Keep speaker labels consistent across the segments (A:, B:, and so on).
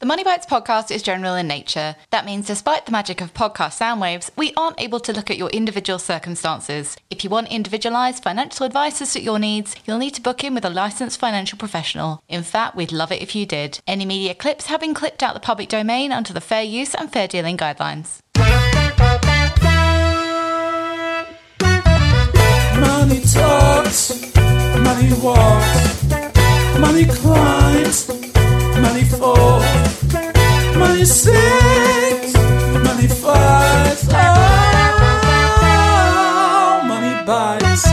A: The Money Bites podcast is general in nature. That means, despite the magic of podcast sound waves, we aren't able to look at your individual circumstances. If you want individualized financial advice to suit your needs, you'll need to book in with a licensed financial professional. In fact, we'd love it if you did. Any media clips have been clipped out the public domain under the fair use and fair dealing guidelines.
B: Money talks, money walks, money climbs, money falls, money sings, money. Oh, money bites.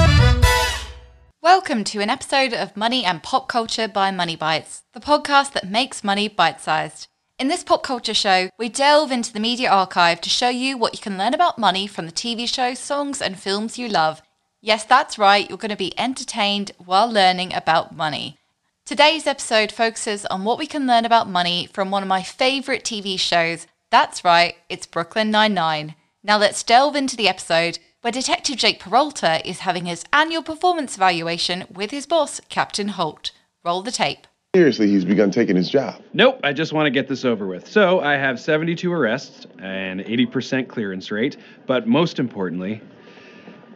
A: Welcome to an episode of Money and Pop Culture by Money Bites, the podcast that makes money bite sized. In this pop culture show, we delve into the media archive to show you what you can learn about money from the TV shows, songs, and films you love. Yes, that's right, you're going to be entertained while learning about money. Today's episode focuses on what we can learn about money from one of my favourite TV shows. That's right, it's Brooklyn Nine-Nine. Now let's delve into the episode where Detective Jake Peralta is having his annual performance evaluation with his boss, Captain Holt. Roll the tape.
C: Seriously, he's begun taking his job.
D: Nope, I just want to get this over with. So I have 72 arrests and 80% clearance rate, but most importantly,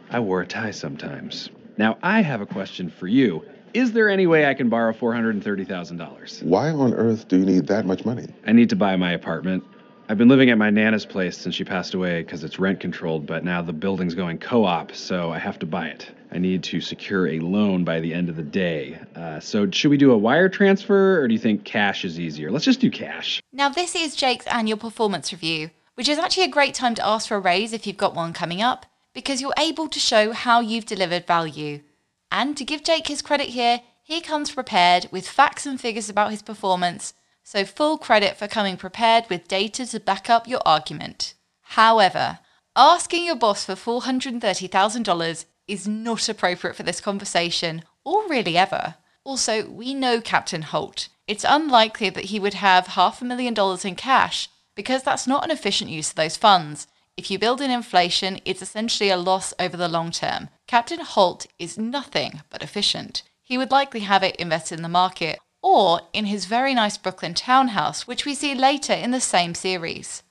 D: I wore a tie sometimes. Now I have a question for you. Is there any way I can borrow $430,000?
C: Why on earth do you need that much money?
D: I need to buy my apartment. I've been living at my Nana's place since she passed away because it's rent controlled, but now the building's going co op, so I have to buy it. I need to secure a loan by the end of the day. Uh, so, should we do a wire transfer or do you think cash is easier? Let's just do cash.
A: Now, this is Jake's annual performance review, which is actually a great time to ask for a raise if you've got one coming up, because you're able to show how you've delivered value. And to give Jake his credit here, he comes prepared with facts and figures about his performance, so full credit for coming prepared with data to back up your argument. However, asking your boss for $430,000 is not appropriate for this conversation, or really ever. Also, we know Captain Holt. It's unlikely that he would have half a million dollars in cash, because that's not an efficient use of those funds. If you build in inflation, it's essentially a loss over the long term. Captain Holt is nothing but efficient. He would likely have it invested in the market or in his very nice Brooklyn townhouse, which we see later in the same series.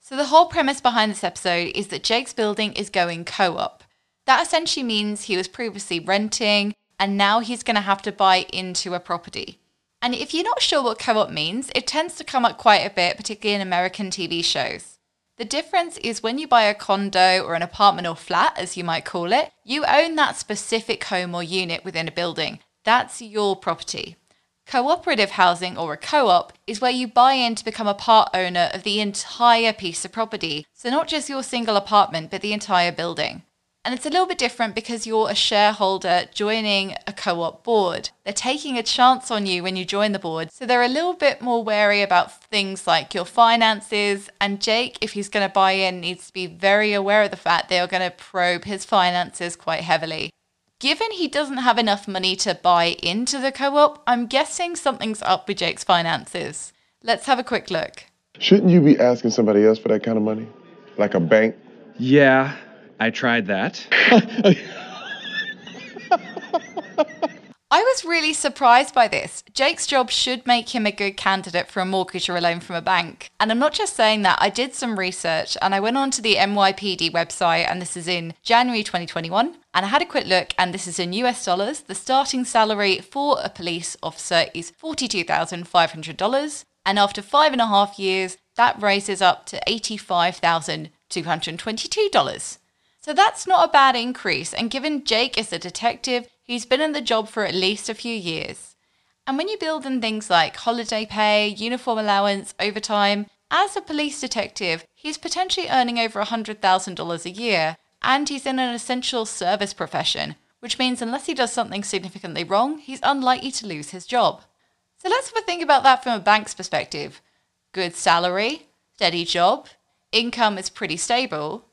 A: So, the whole premise behind this episode is that Jake's building is going co op. That essentially means he was previously renting and now he's going to have to buy into a property. And if you're not sure what co op means, it tends to come up quite a bit, particularly in American TV shows. The difference is when you buy a condo or an apartment or flat, as you might call it, you own that specific home or unit within a building. That's your property. Cooperative housing or a co op is where you buy in to become a part owner of the entire piece of property. So, not just your single apartment, but the entire building. And it's a little bit different because you're a shareholder joining a co op board. They're taking a chance on you when you join the board. So they're a little bit more wary about things like your finances. And Jake, if he's going to buy in, needs to be very aware of the fact they are going to probe his finances quite heavily. Given he doesn't have enough money to buy into the co op, I'm guessing something's up with Jake's finances. Let's have a quick look.
C: Shouldn't you be asking somebody else for that kind of money? Like a bank?
D: Yeah, I tried that.
A: I was really surprised by this. Jake's job should make him a good candidate for a mortgage or a loan from a bank. And I'm not just saying that, I did some research and I went onto the NYPD website, and this is in January 2021. And I had a quick look, and this is in US dollars. The starting salary for a police officer is $42,500. And after five and a half years, that raises up to $85,222. So that's not a bad increase. And given Jake is a detective, He's been in the job for at least a few years. And when you build in things like holiday pay, uniform allowance, overtime, as a police detective, he's potentially earning over $100,000 a year, and he's in an essential service profession, which means unless he does something significantly wrong, he's unlikely to lose his job. So let's have a think about that from a bank's perspective. Good salary, steady job, income is pretty stable,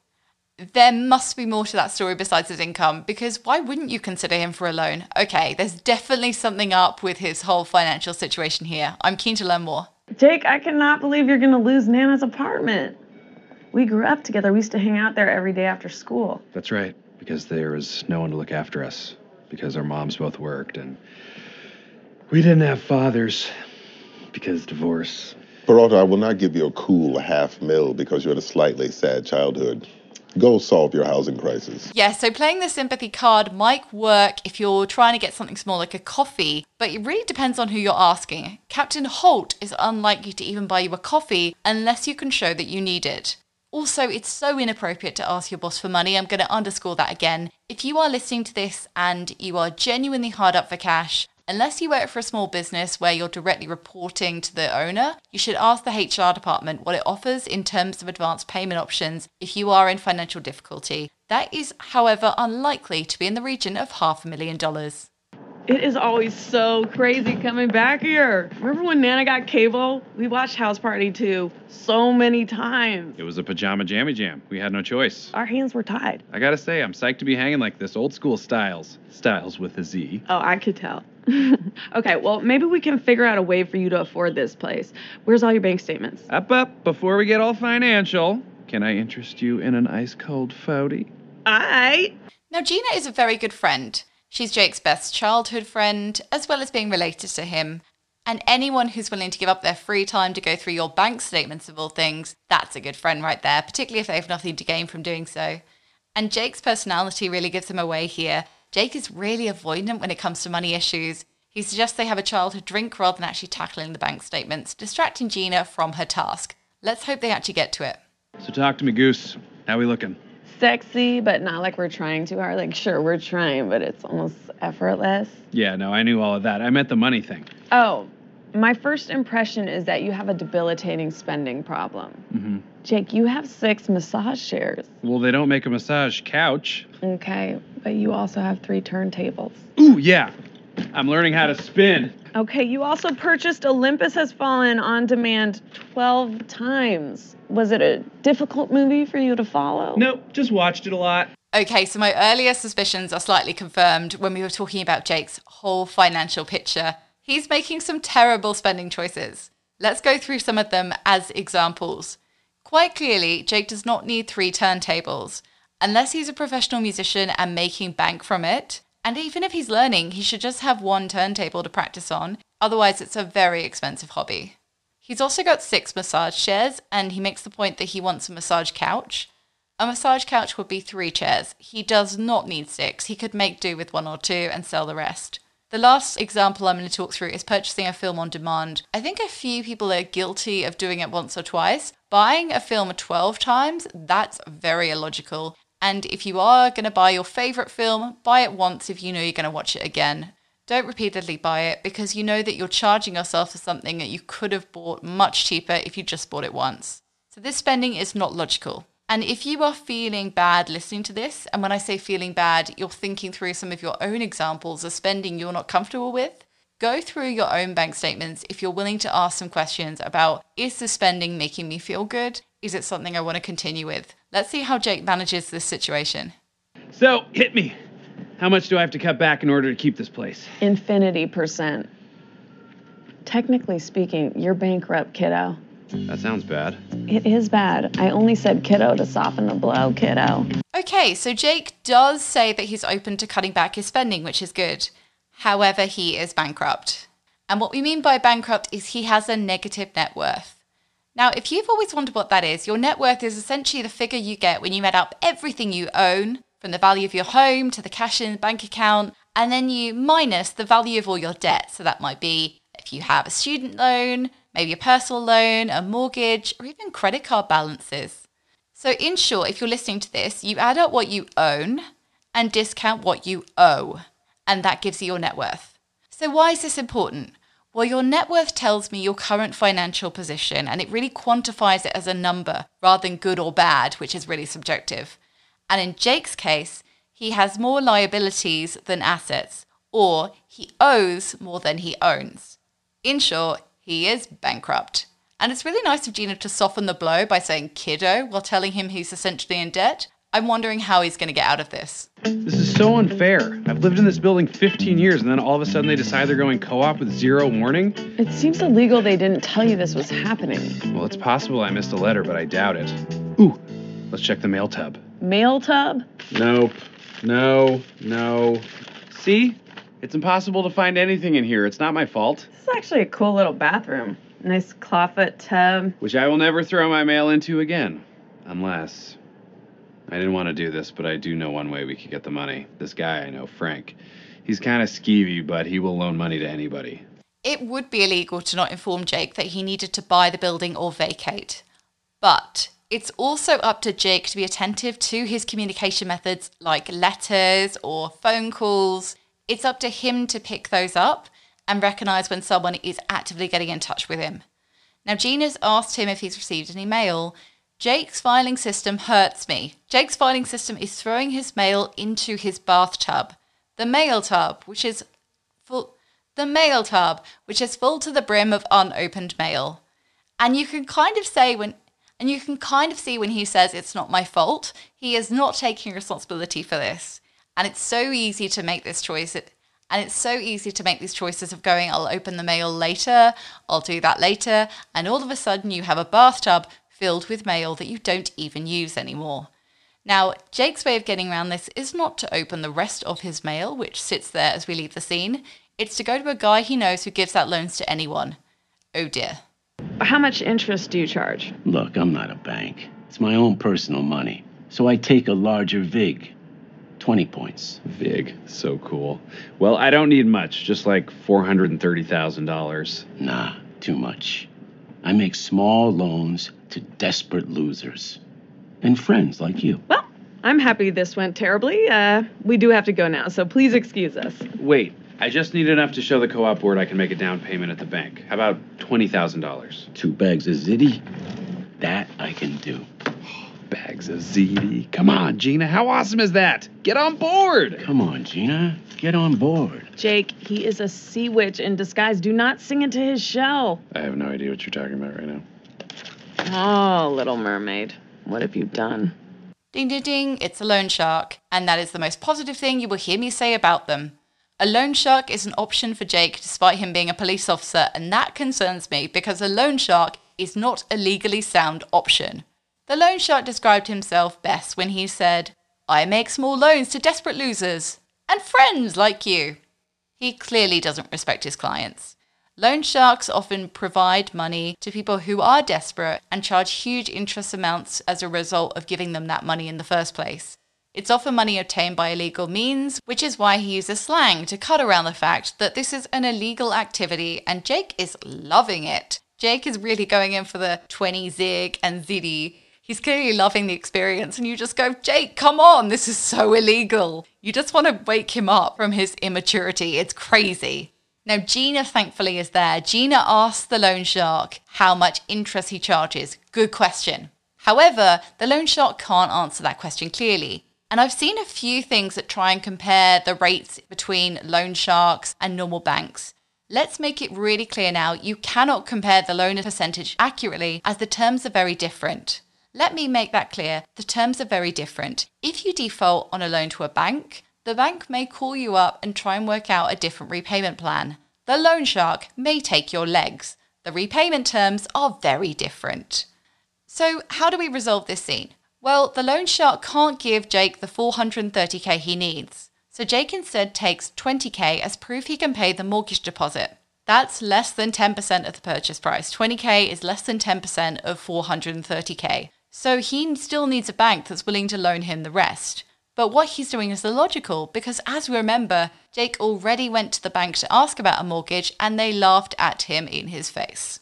A: there must be more to that story besides his income because why wouldn't you consider him for a loan? Okay, there's definitely something up with his whole financial situation here. I'm keen to learn more.
E: Jake, I cannot believe you're going to lose Nana's apartment. We grew up together. We used to hang out there every day after school.
D: That's right, because there was no one to look after us, because our moms both worked, and we didn't have fathers, because divorce.
C: Peralta, I will not give you a cool half mil because you had a slightly sad childhood. Go solve your housing crisis.
A: Yeah, so playing the sympathy card might work if you're trying to get something small like a coffee, but it really depends on who you're asking. Captain Holt is unlikely to even buy you a coffee unless you can show that you need it. Also, it's so inappropriate to ask your boss for money. I'm going to underscore that again. If you are listening to this and you are genuinely hard up for cash, Unless you work for a small business where you're directly reporting to the owner, you should ask the HR department what it offers in terms of advanced payment options if you are in financial difficulty. That is, however, unlikely to be in the region of half a million dollars.
E: It is always so crazy coming back here. Remember when Nana got cable? We watched House Party 2 so many times.
D: It was a pajama jammy jam. We had no choice.
E: Our hands were tied.
D: I gotta say, I'm psyched to be hanging like this old school styles. Styles with a Z.
E: Oh, I could tell. okay, well, maybe we can figure out a way for you to afford this place. Where's all your bank statements?
D: Up, up, before we get all financial, can I interest you in an ice cold fouty?
E: I.
A: Now, Gina is a very good friend. She's Jake's best childhood friend, as well as being related to him. And anyone who's willing to give up their free time to go through your bank statements of all things, that's a good friend right there, particularly if they have nothing to gain from doing so. And Jake's personality really gives him away here. Jake is really avoidant when it comes to money issues. He suggests they have a childhood drink rather than actually tackling the bank statements, distracting Gina from her task. Let's hope they actually get to it.
D: So talk to me, Goose. How we looking?
E: Sexy, but not like we're trying too hard. Like, sure, we're trying, but it's almost effortless.
D: Yeah, no, I knew all of that. I meant the money thing.
E: Oh, my first impression is that you have a debilitating spending problem.
D: Mm-hmm.
E: Jake, you have six massage chairs.
D: Well, they don't make a massage couch.
E: Okay, but you also have three turntables.
D: Ooh, yeah. I'm learning how to spin.
E: Okay, you also purchased Olympus Has Fallen on demand 12 times. Was it a difficult movie for you to follow?
D: Nope, just watched it a lot.
A: Okay, so my earlier suspicions are slightly confirmed when we were talking about Jake's whole financial picture. He's making some terrible spending choices. Let's go through some of them as examples. Quite clearly, Jake does not need three turntables. Unless he's a professional musician and making bank from it, and even if he's learning, he should just have one turntable to practice on, otherwise, it's a very expensive hobby. He's also got six massage chairs, and he makes the point that he wants a massage couch. A massage couch would be three chairs. He does not need six. He could make do with one or two and sell the rest. The last example I'm going to talk through is purchasing a film on demand. I think a few people are guilty of doing it once or twice. Buying a film 12 times, that's very illogical. And if you are going to buy your favorite film, buy it once if you know you're going to watch it again. Don't repeatedly buy it because you know that you're charging yourself for something that you could have bought much cheaper if you just bought it once. So this spending is not logical. And if you are feeling bad listening to this, and when I say feeling bad, you're thinking through some of your own examples of spending you're not comfortable with, go through your own bank statements if you're willing to ask some questions about is the spending making me feel good? Is it something I want to continue with? Let's see how Jake manages this situation.
D: So, hit me. How much do I have to cut back in order to keep this place?
E: Infinity percent. Technically speaking, you're bankrupt, kiddo.
D: That sounds bad.
E: It is bad. I only said kiddo to soften the blow, kiddo.
A: Okay, so Jake does say that he's open to cutting back his spending, which is good. However, he is bankrupt. And what we mean by bankrupt is he has a negative net worth. Now, if you've always wondered what that is, your net worth is essentially the figure you get when you add up everything you own, from the value of your home to the cash in the bank account, and then you minus the value of all your debt. So that might be if you have a student loan, maybe a personal loan, a mortgage, or even credit card balances. So, in short, if you're listening to this, you add up what you own and discount what you owe, and that gives you your net worth. So, why is this important? Well, your net worth tells me your current financial position, and it really quantifies it as a number rather than good or bad, which is really subjective. And in Jake's case, he has more liabilities than assets, or he owes more than he owns. In short, he is bankrupt. And it's really nice of Gina to soften the blow by saying kiddo while telling him he's essentially in debt. I'm wondering how he's going to get out of this.
D: This is so unfair. I've lived in this building 15 years, and then all of a sudden they decide they're going co op with zero warning?
E: It seems illegal they didn't tell you this was happening.
D: Well, it's possible I missed a letter, but I doubt it. Ooh, let's check the mail tub.
E: Mail tub?
D: Nope. No, no. See? It's impossible to find anything in here. It's not my fault.
E: This is actually a cool little bathroom. Nice clawfoot tub.
D: which I will never throw my mail into again. Unless. I didn't want to do this, but I do know one way we could get the money. This guy I know, Frank. He's kind of skeevy, but he will loan money to anybody.
A: It would be illegal to not inform Jake that he needed to buy the building or vacate. But it's also up to Jake to be attentive to his communication methods like letters or phone calls. It's up to him to pick those up and recognize when someone is actively getting in touch with him. Now, Gina's asked him if he's received any mail. Jake's filing system hurts me. Jake's filing system is throwing his mail into his bathtub. The mail tub, which is full the mail tub, which is full to the brim of unopened mail. And you can kind of say when and you can kind of see when he says it's not my fault, he is not taking responsibility for this. And it's so easy to make this choice. And it's so easy to make these choices of going, I'll open the mail later, I'll do that later, and all of a sudden you have a bathtub filled with mail that you don't even use anymore. Now, Jake's way of getting around this is not to open the rest of his mail, which sits there as we leave the scene. It's to go to a guy he knows who gives out loans to anyone. Oh dear.
E: How much interest do you charge?
F: Look, I'm not a bank. It's my own personal money. So I take a larger VIG. 20 points.
D: Vig, so cool. Well, I don't need much, just like $430,000.
F: Nah, too much. I make small loans to desperate losers. And friends like you.
E: Well, I'm happy this went terribly. Uh, we do have to go now, so please excuse us.
D: Wait, I just need enough to show the co op board I can make a down payment at the bank. How about $20,000?
F: Two bags of ziti. That I can do.
D: Bags of ziti. Come on, Gina, how awesome is that? Get on board!
F: Come on, Gina. Get on board.
E: Jake, he is a sea witch in disguise. Do not sing into his shell.
D: I have no idea what you're talking about right now.
E: Oh, little mermaid. What have you done?
A: Ding ding ding, it's a loan shark, and that is the most positive thing you will hear me say about them. A loan shark is an option for Jake despite him being a police officer, and that concerns me because a loan shark is not a legally sound option. The loan shark described himself best when he said, I make small loans to desperate losers and friends like you. He clearly doesn't respect his clients. Loan sharks often provide money to people who are desperate and charge huge interest amounts as a result of giving them that money in the first place. It's often money obtained by illegal means, which is why he uses slang to cut around the fact that this is an illegal activity and Jake is loving it. Jake is really going in for the 20 zig and ziti. He's clearly loving the experience, and you just go, Jake, come on, this is so illegal. You just want to wake him up from his immaturity. It's crazy. Now, Gina thankfully is there. Gina asks the loan shark how much interest he charges. Good question. However, the loan shark can't answer that question clearly. And I've seen a few things that try and compare the rates between loan sharks and normal banks. Let's make it really clear now you cannot compare the loan percentage accurately as the terms are very different. Let me make that clear. The terms are very different. If you default on a loan to a bank, the bank may call you up and try and work out a different repayment plan. The loan shark may take your legs. The repayment terms are very different. So, how do we resolve this scene? Well, the loan shark can't give Jake the 430k he needs. So, Jake instead takes 20k as proof he can pay the mortgage deposit. That's less than 10% of the purchase price. 20k is less than 10% of 430k. So he still needs a bank that's willing to loan him the rest. But what he's doing is illogical because, as we remember, Jake already went to the bank to ask about a mortgage and they laughed at him in his face.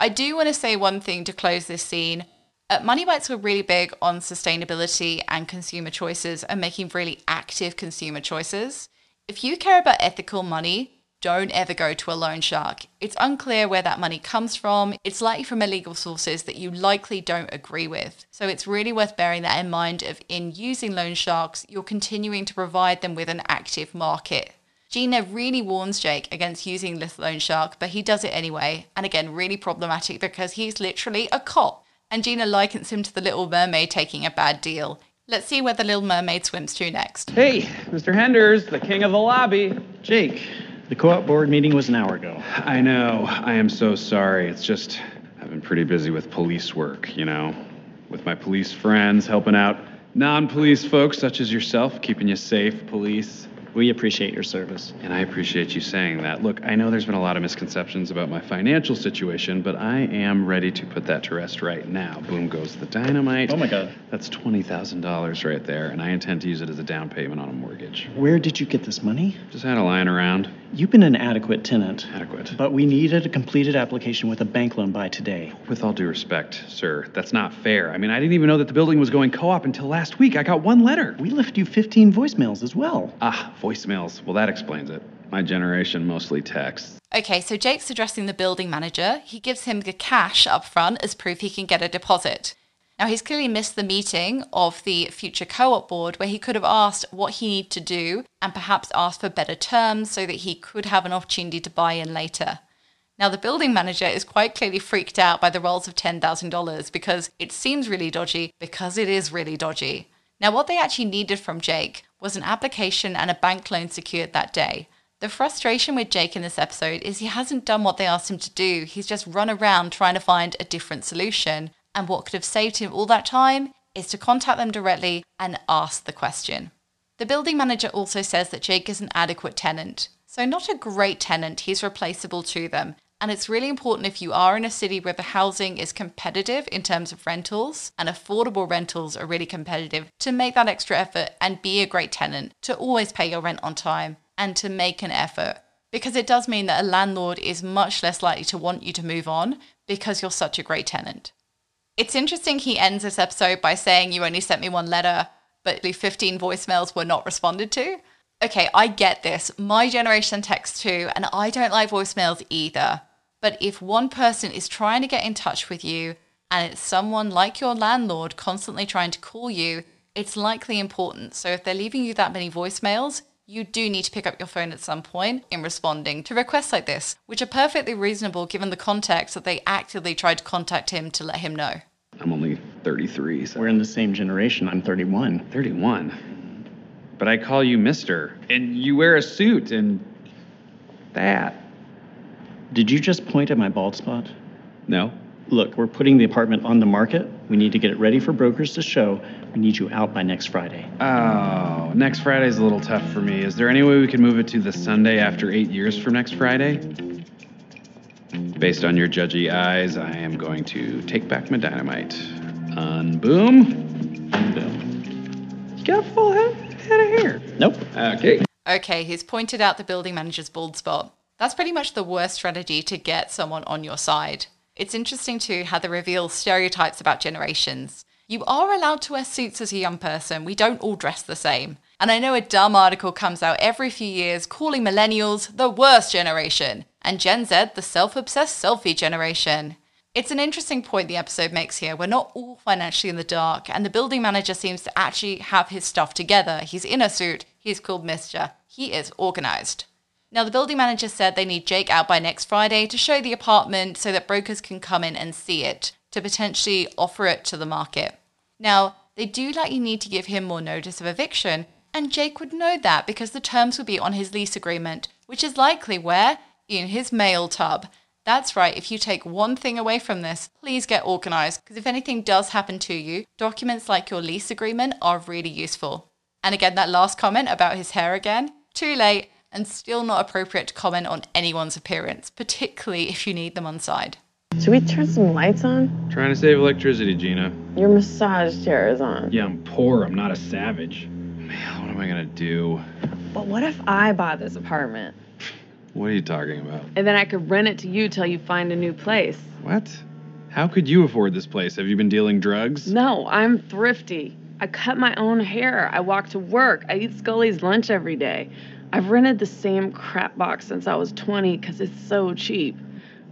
A: I do want to say one thing to close this scene. Uh, Money Bites were really big on sustainability and consumer choices and making really active consumer choices. If you care about ethical money, don't ever go to a loan shark. It's unclear where that money comes from. It's likely from illegal sources that you likely don't agree with. So it's really worth bearing that in mind of in using loan sharks, you're continuing to provide them with an active market. Gina really warns Jake against using this loan shark, but he does it anyway. And again, really problematic because he's literally a cop. And Gina likens him to the Little Mermaid taking a bad deal. Let's see where the Little Mermaid swims to next.
G: Hey, Mr. Henders, the king of the lobby.
H: Jake, the co-op board meeting was an hour ago.
D: I know. I am so sorry. It's just, I've been pretty busy with police work, you know, with my police friends, helping out non police folks such as yourself, keeping you safe, police.
H: We appreciate your service.
D: And I appreciate you saying that. Look, I know there's been a lot of misconceptions about my financial situation, but I am ready to put that to rest right now. Boom goes the dynamite.
H: Oh my God.
D: That's $20,000 right there, and I intend to use it as a down payment on a mortgage.
H: Where did you get this money?
D: Just had a lying around.
H: You've been an adequate tenant.
D: Adequate.
H: But we needed a completed application with a bank loan by today.
D: With all due respect, sir, that's not fair. I mean, I didn't even know that the building was going co op until last week. I got one letter.
H: We left you 15 voicemails as well.
D: Ah, voicemails. Well, that explains it. My generation mostly texts.
A: Okay, so Jake's addressing the building manager. He gives him the cash up front as proof he can get a deposit. Now, he's clearly missed the meeting of the future co op board where he could have asked what he needed to do and perhaps asked for better terms so that he could have an opportunity to buy in later. Now, the building manager is quite clearly freaked out by the rolls of $10,000 because it seems really dodgy because it is really dodgy. Now, what they actually needed from Jake was an application and a bank loan secured that day. The frustration with Jake in this episode is he hasn't done what they asked him to do. He's just run around trying to find a different solution. And what could have saved him all that time is to contact them directly and ask the question. The building manager also says that Jake is an adequate tenant. So, not a great tenant, he's replaceable to them. And it's really important if you are in a city where the housing is competitive in terms of rentals and affordable rentals are really competitive to make that extra effort and be a great tenant, to always pay your rent on time and to make an effort. Because it does mean that a landlord is much less likely to want you to move on because you're such a great tenant. It's interesting he ends this episode by saying, You only sent me one letter, but the 15 voicemails were not responded to. Okay, I get this. My generation texts too, and I don't like voicemails either. But if one person is trying to get in touch with you and it's someone like your landlord constantly trying to call you, it's likely important. So if they're leaving you that many voicemails, you do need to pick up your phone at some point in responding to requests like this, which are perfectly reasonable given the context that they actively tried to contact him to let him know.
D: I'm only 33, so.
H: We're in the same generation. I'm 31.
D: 31. But I call you Mister, and you wear a suit, and that.
H: Did you just point at my bald spot?
D: No.
H: Look, we're putting the apartment on the market. We need to get it ready for brokers to show. We need you out by next Friday.
D: Oh, next Friday's a little tough for me. Is there any way we can move it to the Sunday after eight years from next Friday? Based on your judgy eyes, I am going to take back my dynamite. Unboom. Unboom. You got a full head, head of hair.
H: Nope.
D: Okay.
A: Okay, he's pointed out the building manager's bald spot. That's pretty much the worst strategy to get someone on your side. It's interesting too how they reveal stereotypes about generations. You are allowed to wear suits as a young person. We don't all dress the same. And I know a dumb article comes out every few years calling millennials the worst generation and Gen Z the self obsessed selfie generation. It's an interesting point the episode makes here. We're not all financially in the dark, and the building manager seems to actually have his stuff together. He's in a suit, he's called Mister, he is organized. Now, the building manager said they need Jake out by next Friday to show the apartment so that brokers can come in and see it to potentially offer it to the market. Now, they do likely need to give him more notice of eviction, and Jake would know that because the terms would be on his lease agreement, which is likely where? In his mail tub. That's right, if you take one thing away from this, please get organized because if anything does happen to you, documents like your lease agreement are really useful. And again, that last comment about his hair again, too late and still not appropriate to comment on anyone's appearance, particularly if you need them on side.
E: Should we turn some lights on?
D: Trying to save electricity, Gina.
E: Your massage chair is on.
D: Yeah, I'm poor. I'm not a savage. Man, what am I gonna do?
E: But what if I bought this apartment?
D: What are you talking about?
E: And then I could rent it to you till you find a new place.
D: What? How could you afford this place? Have you been dealing drugs?
E: No, I'm thrifty. I cut my own hair. I walk to work. I eat Scully's lunch every day. I've rented the same crap box since I was 20 because it's so cheap.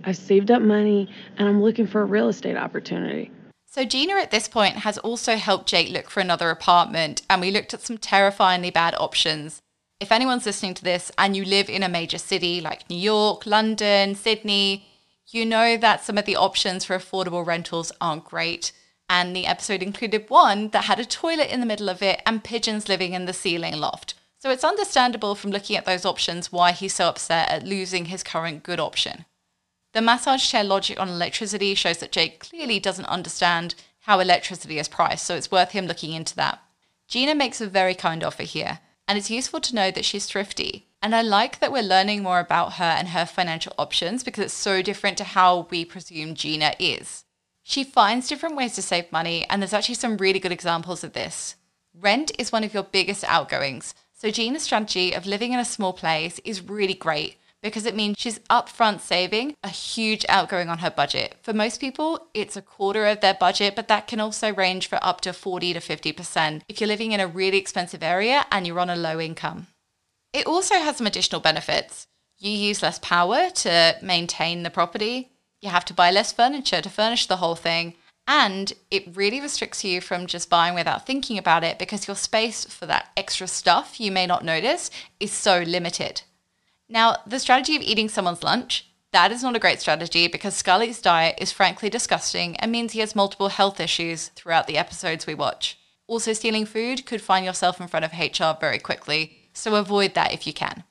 E: I've saved up money and I'm looking for a real estate opportunity.
A: So Gina at this point has also helped Jake look for another apartment, and we looked at some terrifyingly bad options. If anyone's listening to this and you live in a major city like New York, London, Sydney, you know that some of the options for affordable rentals aren't great. And the episode included one that had a toilet in the middle of it and pigeons living in the ceiling loft. So it's understandable from looking at those options why he's so upset at losing his current good option. The massage chair logic on electricity shows that Jake clearly doesn't understand how electricity is priced, so it's worth him looking into that. Gina makes a very kind offer here, and it's useful to know that she's thrifty. And I like that we're learning more about her and her financial options because it's so different to how we presume Gina is. She finds different ways to save money, and there's actually some really good examples of this. Rent is one of your biggest outgoings, so Gina's strategy of living in a small place is really great because it means she's upfront saving a huge outgoing on her budget. For most people, it's a quarter of their budget, but that can also range for up to 40 to 50% if you're living in a really expensive area and you're on a low income. It also has some additional benefits. You use less power to maintain the property, you have to buy less furniture to furnish the whole thing, and it really restricts you from just buying without thinking about it because your space for that extra stuff you may not notice is so limited. Now, the strategy of eating someone's lunch, that is not a great strategy because Scully's diet is frankly disgusting and means he has multiple health issues throughout the episodes we watch. Also, stealing food could find yourself in front of HR very quickly, so avoid that if you can.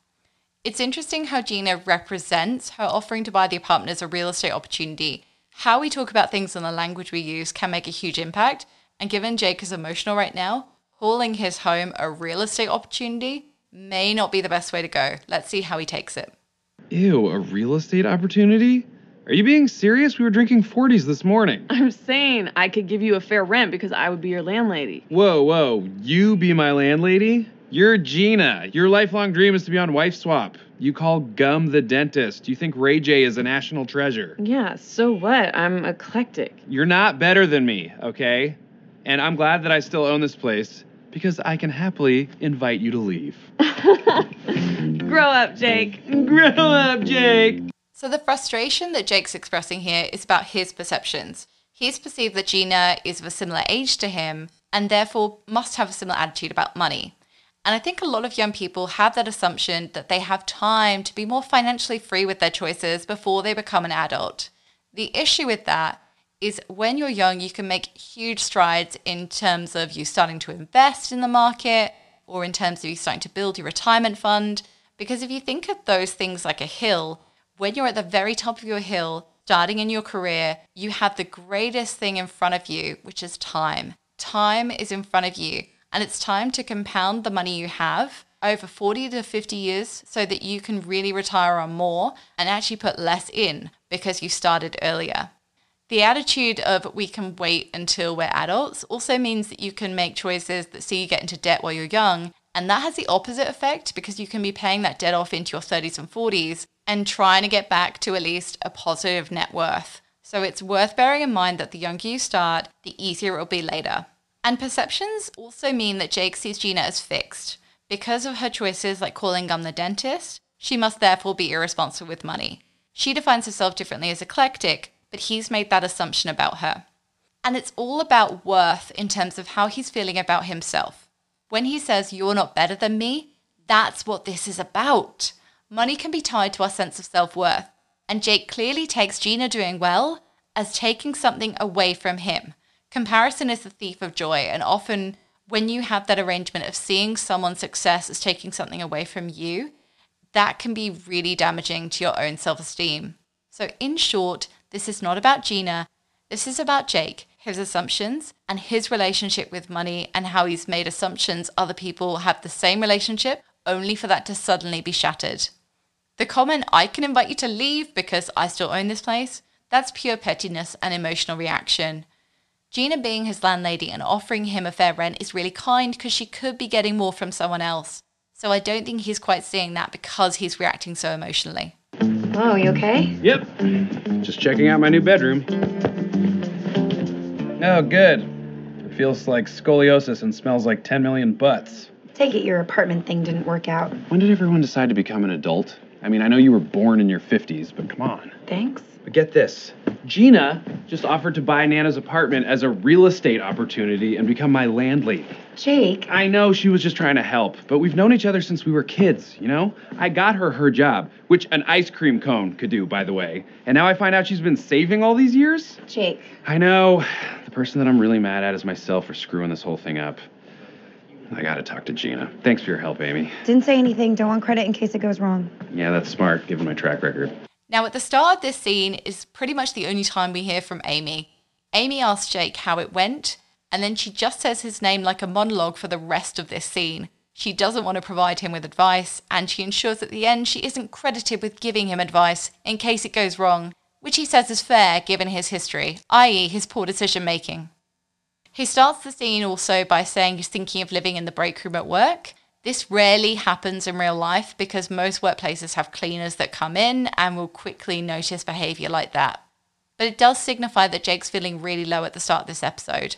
A: It's interesting how Gina represents her offering to buy the apartment as a real estate opportunity. How we talk about things and the language we use can make a huge impact, and given Jake is emotional right now, calling his home a real estate opportunity may not be the best way to go. Let's see how he takes it.
D: Ew, a real estate opportunity? Are you being serious? We were drinking 40s this morning.
E: I'm saying I could give you a fair rent because I would be your landlady.
D: Whoa, whoa, you be my landlady? You're Gina. Your lifelong dream is to be on Wife Swap. You call Gum the dentist. You think Ray J is a national treasure.
E: Yeah, so what? I'm eclectic.
D: You're not better than me, okay? And I'm glad that I still own this place because I can happily invite you to leave.
E: Grow up, Jake.
D: Grow up, Jake.
A: So, the frustration that Jake's expressing here is about his perceptions. He's perceived that Gina is of a similar age to him and therefore must have a similar attitude about money. And I think a lot of young people have that assumption that they have time to be more financially free with their choices before they become an adult. The issue with that is when you're young, you can make huge strides in terms of you starting to invest in the market or in terms of you starting to build your retirement fund. Because if you think of those things like a hill, when you're at the very top of your hill, starting in your career, you have the greatest thing in front of you, which is time. Time is in front of you, and it's time to compound the money you have over 40 to 50 years so that you can really retire on more and actually put less in because you started earlier. The attitude of we can wait until we're adults also means that you can make choices that see you get into debt while you're young. And that has the opposite effect because you can be paying that debt off into your 30s and 40s and trying to get back to at least a positive net worth. So it's worth bearing in mind that the younger you start, the easier it will be later. And perceptions also mean that Jake sees Gina as fixed. Because of her choices like calling Gum the dentist, she must therefore be irresponsible with money. She defines herself differently as eclectic, but he's made that assumption about her. And it's all about worth in terms of how he's feeling about himself. When he says, You're not better than me, that's what this is about. Money can be tied to our sense of self worth. And Jake clearly takes Gina doing well as taking something away from him. Comparison is the thief of joy, and often when you have that arrangement of seeing someone's success as taking something away from you, that can be really damaging to your own self esteem. So, in short, this is not about Gina. This is about Jake, his assumptions, and his relationship with money, and how he's made assumptions other people have the same relationship, only for that to suddenly be shattered. The comment, I can invite you to leave because I still own this place, that's pure pettiness and emotional reaction. Gina being his landlady and offering him a fair rent is really kind because she could be getting more from someone else. So I don't think he's quite seeing that because he's reacting so emotionally.
I: Oh, you okay?
D: Yep. Just checking out my new bedroom. Oh, good. It feels like scoliosis and smells like 10 million butts.
I: Take it your apartment thing didn't work out.
D: When did everyone decide to become an adult? I mean, I know you were born in your 50s, but come on.
I: Thanks.
D: But get this Gina just offered to buy Nana's apartment as a real estate opportunity and become my landlady.
I: Jake.
D: I know she was just trying to help, but we've known each other since we were kids, you know? I got her her job, which an ice cream cone could do, by the way. And now I find out she's been saving all these years?
I: Jake.
D: I know. The person that I'm really mad at is myself for screwing this whole thing up. I gotta talk to Gina. Thanks for your help, Amy.
I: Didn't say anything. Don't want credit in case it goes wrong.
D: Yeah, that's smart, given my track record.
A: Now, at the start of this scene is pretty much the only time we hear from Amy. Amy asks Jake how it went, and then she just says his name like a monologue for the rest of this scene. She doesn't want to provide him with advice, and she ensures at the end she isn't credited with giving him advice in case it goes wrong, which he says is fair given his history, i.e., his poor decision making. He starts the scene also by saying he's thinking of living in the break room at work. This rarely happens in real life because most workplaces have cleaners that come in and will quickly notice behaviour like that. But it does signify that Jake's feeling really low at the start of this episode.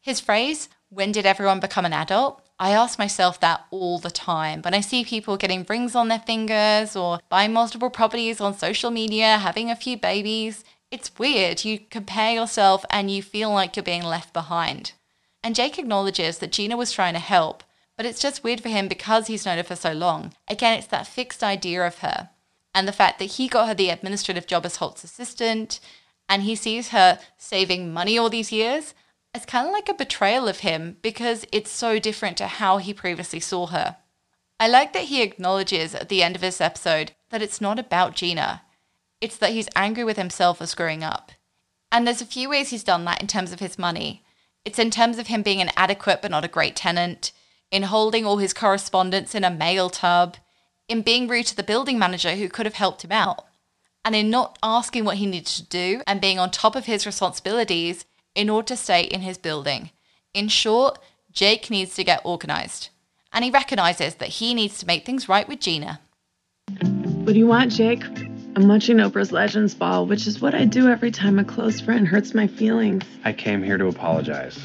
A: His phrase, when did everyone become an adult? I ask myself that all the time. When I see people getting rings on their fingers or buying multiple properties on social media, having a few babies, it's weird. You compare yourself and you feel like you're being left behind. And Jake acknowledges that Gina was trying to help, but it's just weird for him because he's known her for so long. Again, it's that fixed idea of her. And the fact that he got her the administrative job as Holt's assistant, and he sees her saving money all these years, it's kind of like a betrayal of him because it's so different to how he previously saw her. I like that he acknowledges at the end of this episode that it's not about Gina. It's that he's angry with himself for screwing up. And there's a few ways he's done that in terms of his money. It's in terms of him being an adequate but not a great tenant, in holding all his correspondence in a mail tub, in being rude to the building manager who could have helped him out, and in not asking what he needed to do and being on top of his responsibilities in order to stay in his building. In short, Jake needs to get organized. And he recognizes that he needs to make things right with Gina.
E: What do you want, Jake? I'm watching Oprah's Legends Ball, which is what I do every time a close friend hurts my feelings.
D: I came here to apologize.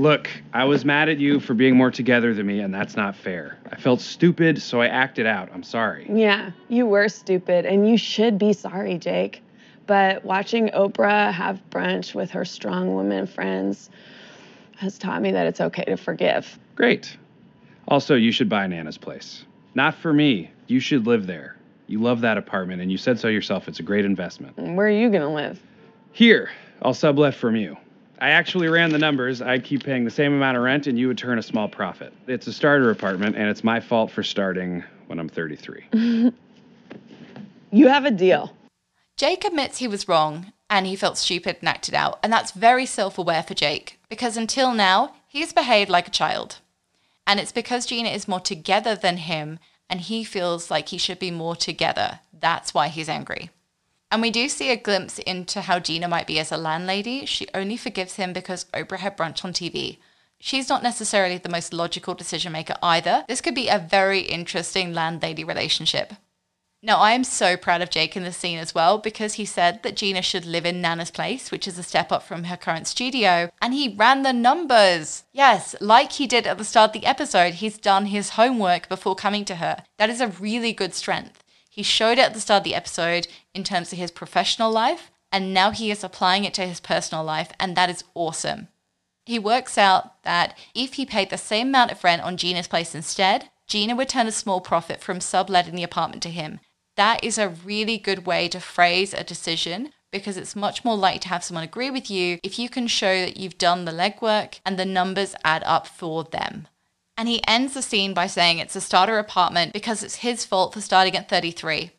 D: Look, I was mad at you for being more together than me, and that's not fair. I felt stupid, so I acted out. I'm sorry.
E: Yeah, you were stupid, and you should be sorry, Jake. But watching Oprah have brunch with her strong women friends has taught me that it's okay to forgive.
D: Great. Also, you should buy Nana's place. Not for me. You should live there. You love that apartment, and you said so yourself. It's a great investment.
E: Where are you gonna live?
D: Here, I'll sublet from you. I actually ran the numbers. I'd keep paying the same amount of rent, and you would turn a small profit. It's a starter apartment, and it's my fault for starting when I'm 33.
E: You have a deal.
A: Jake admits he was wrong and he felt stupid and acted out, and that's very self aware for Jake because until now, he's behaved like a child. And it's because Gina is more together than him and he feels like he should be more together. That's why he's angry. And we do see a glimpse into how Gina might be as a landlady. She only forgives him because Oprah had brunch on TV. She's not necessarily the most logical decision maker either. This could be a very interesting landlady relationship. Now, I am so proud of Jake in this scene as well because he said that Gina should live in Nana's place, which is a step up from her current studio, and he ran the numbers. Yes, like he did at the start of the episode, he's done his homework before coming to her. That is a really good strength. He showed at the start of the episode in terms of his professional life, and now he is applying it to his personal life, and that is awesome. He works out that if he paid the same amount of rent on Gina's place instead, Gina would turn a small profit from subletting the apartment to him. That is a really good way to phrase a decision because it's much more likely to have someone agree with you if you can show that you've done the legwork and the numbers add up for them. And he ends the scene by saying it's a starter apartment because it's his fault for starting at 33.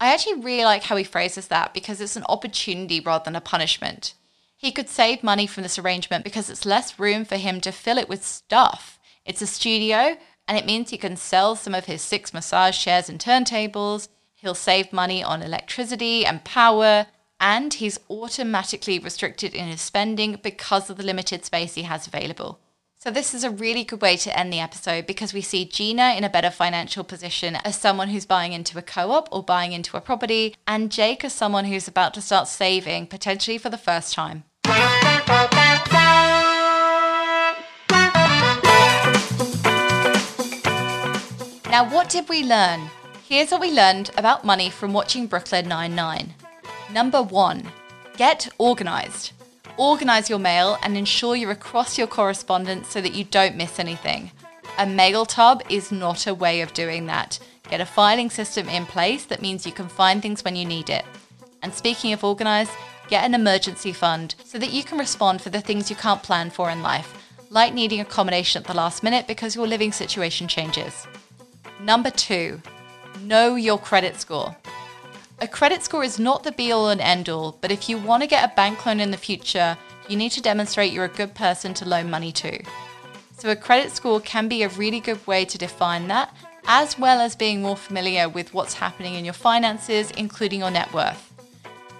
A: I actually really like how he phrases that because it's an opportunity rather than a punishment. He could save money from this arrangement because it's less room for him to fill it with stuff. It's a studio, and it means he can sell some of his six massage chairs and turntables. He'll save money on electricity and power, and he's automatically restricted in his spending because of the limited space he has available. So, this is a really good way to end the episode because we see Gina in a better financial position as someone who's buying into a co op or buying into a property, and Jake as someone who's about to start saving, potentially for the first time. Now, what did we learn? Here's what we learned about money from watching Brooklyn Nine-Nine. Number one, get organized. Organize your mail and ensure you're across your correspondence so that you don't miss anything. A mail tub is not a way of doing that. Get a filing system in place that means you can find things when you need it. And speaking of organized, get an emergency fund so that you can respond for the things you can't plan for in life, like needing accommodation at the last minute because your living situation changes. Number two, know your credit score. A credit score is not the be all and end all, but if you want to get a bank loan in the future, you need to demonstrate you're a good person to loan money to. So, a credit score can be a really good way to define that, as well as being more familiar with what's happening in your finances, including your net worth.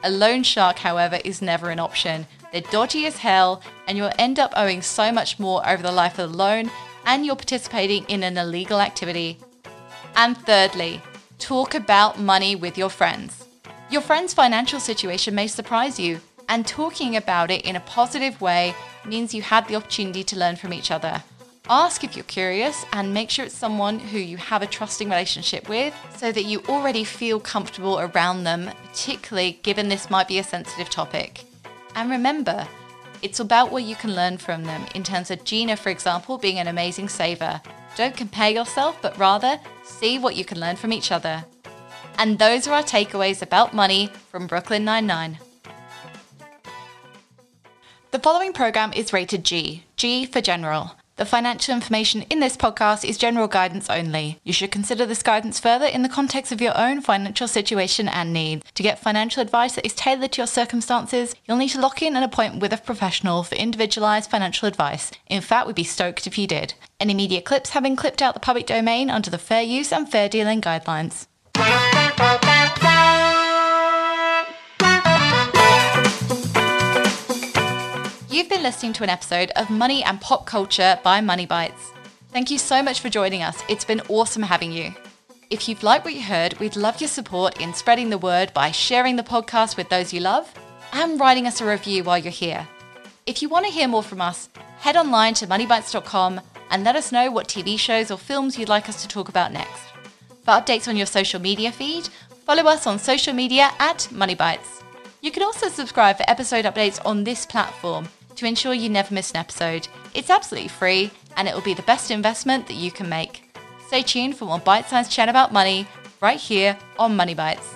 A: A loan shark, however, is never an option. They're dodgy as hell, and you'll end up owing so much more over the life of the loan, and you're participating in an illegal activity. And thirdly, talk about money with your friends. Your friend's financial situation may surprise you, and talking about it in a positive way means you had the opportunity to learn from each other. Ask if you're curious and make sure it's someone who you have a trusting relationship with so that you already feel comfortable around them, particularly given this might be a sensitive topic. And remember, it's about what you can learn from them, in terms of Gina, for example, being an amazing saver. Don't compare yourself, but rather see what you can learn from each other. And those are our takeaways about money from Brooklyn Nine-Nine. The following program is rated G, G for general. The financial information in this podcast is general guidance only. You should consider this guidance further in the context of your own financial situation and needs. To get financial advice that is tailored to your circumstances, you'll need to lock in an appointment with a professional for individualized financial advice. In fact, we'd be stoked if you did. Any media clips have been clipped out the public domain under the fair use and fair dealing guidelines. You've been listening to an episode of Money and Pop Culture by Money Bites. Thank you so much for joining us. It's been awesome having you. If you've liked what you heard, we'd love your support in spreading the word by sharing the podcast with those you love and writing us a review while you're here. If you want to hear more from us, head online to moneybites.com and let us know what TV shows or films you'd like us to talk about next. For updates on your social media feed, follow us on social media at MoneyBites. You can also subscribe for episode updates on this platform to ensure you never miss an episode. It's absolutely free and it will be the best investment that you can make. Stay tuned for more bite sized chat about money right here on Money Bites.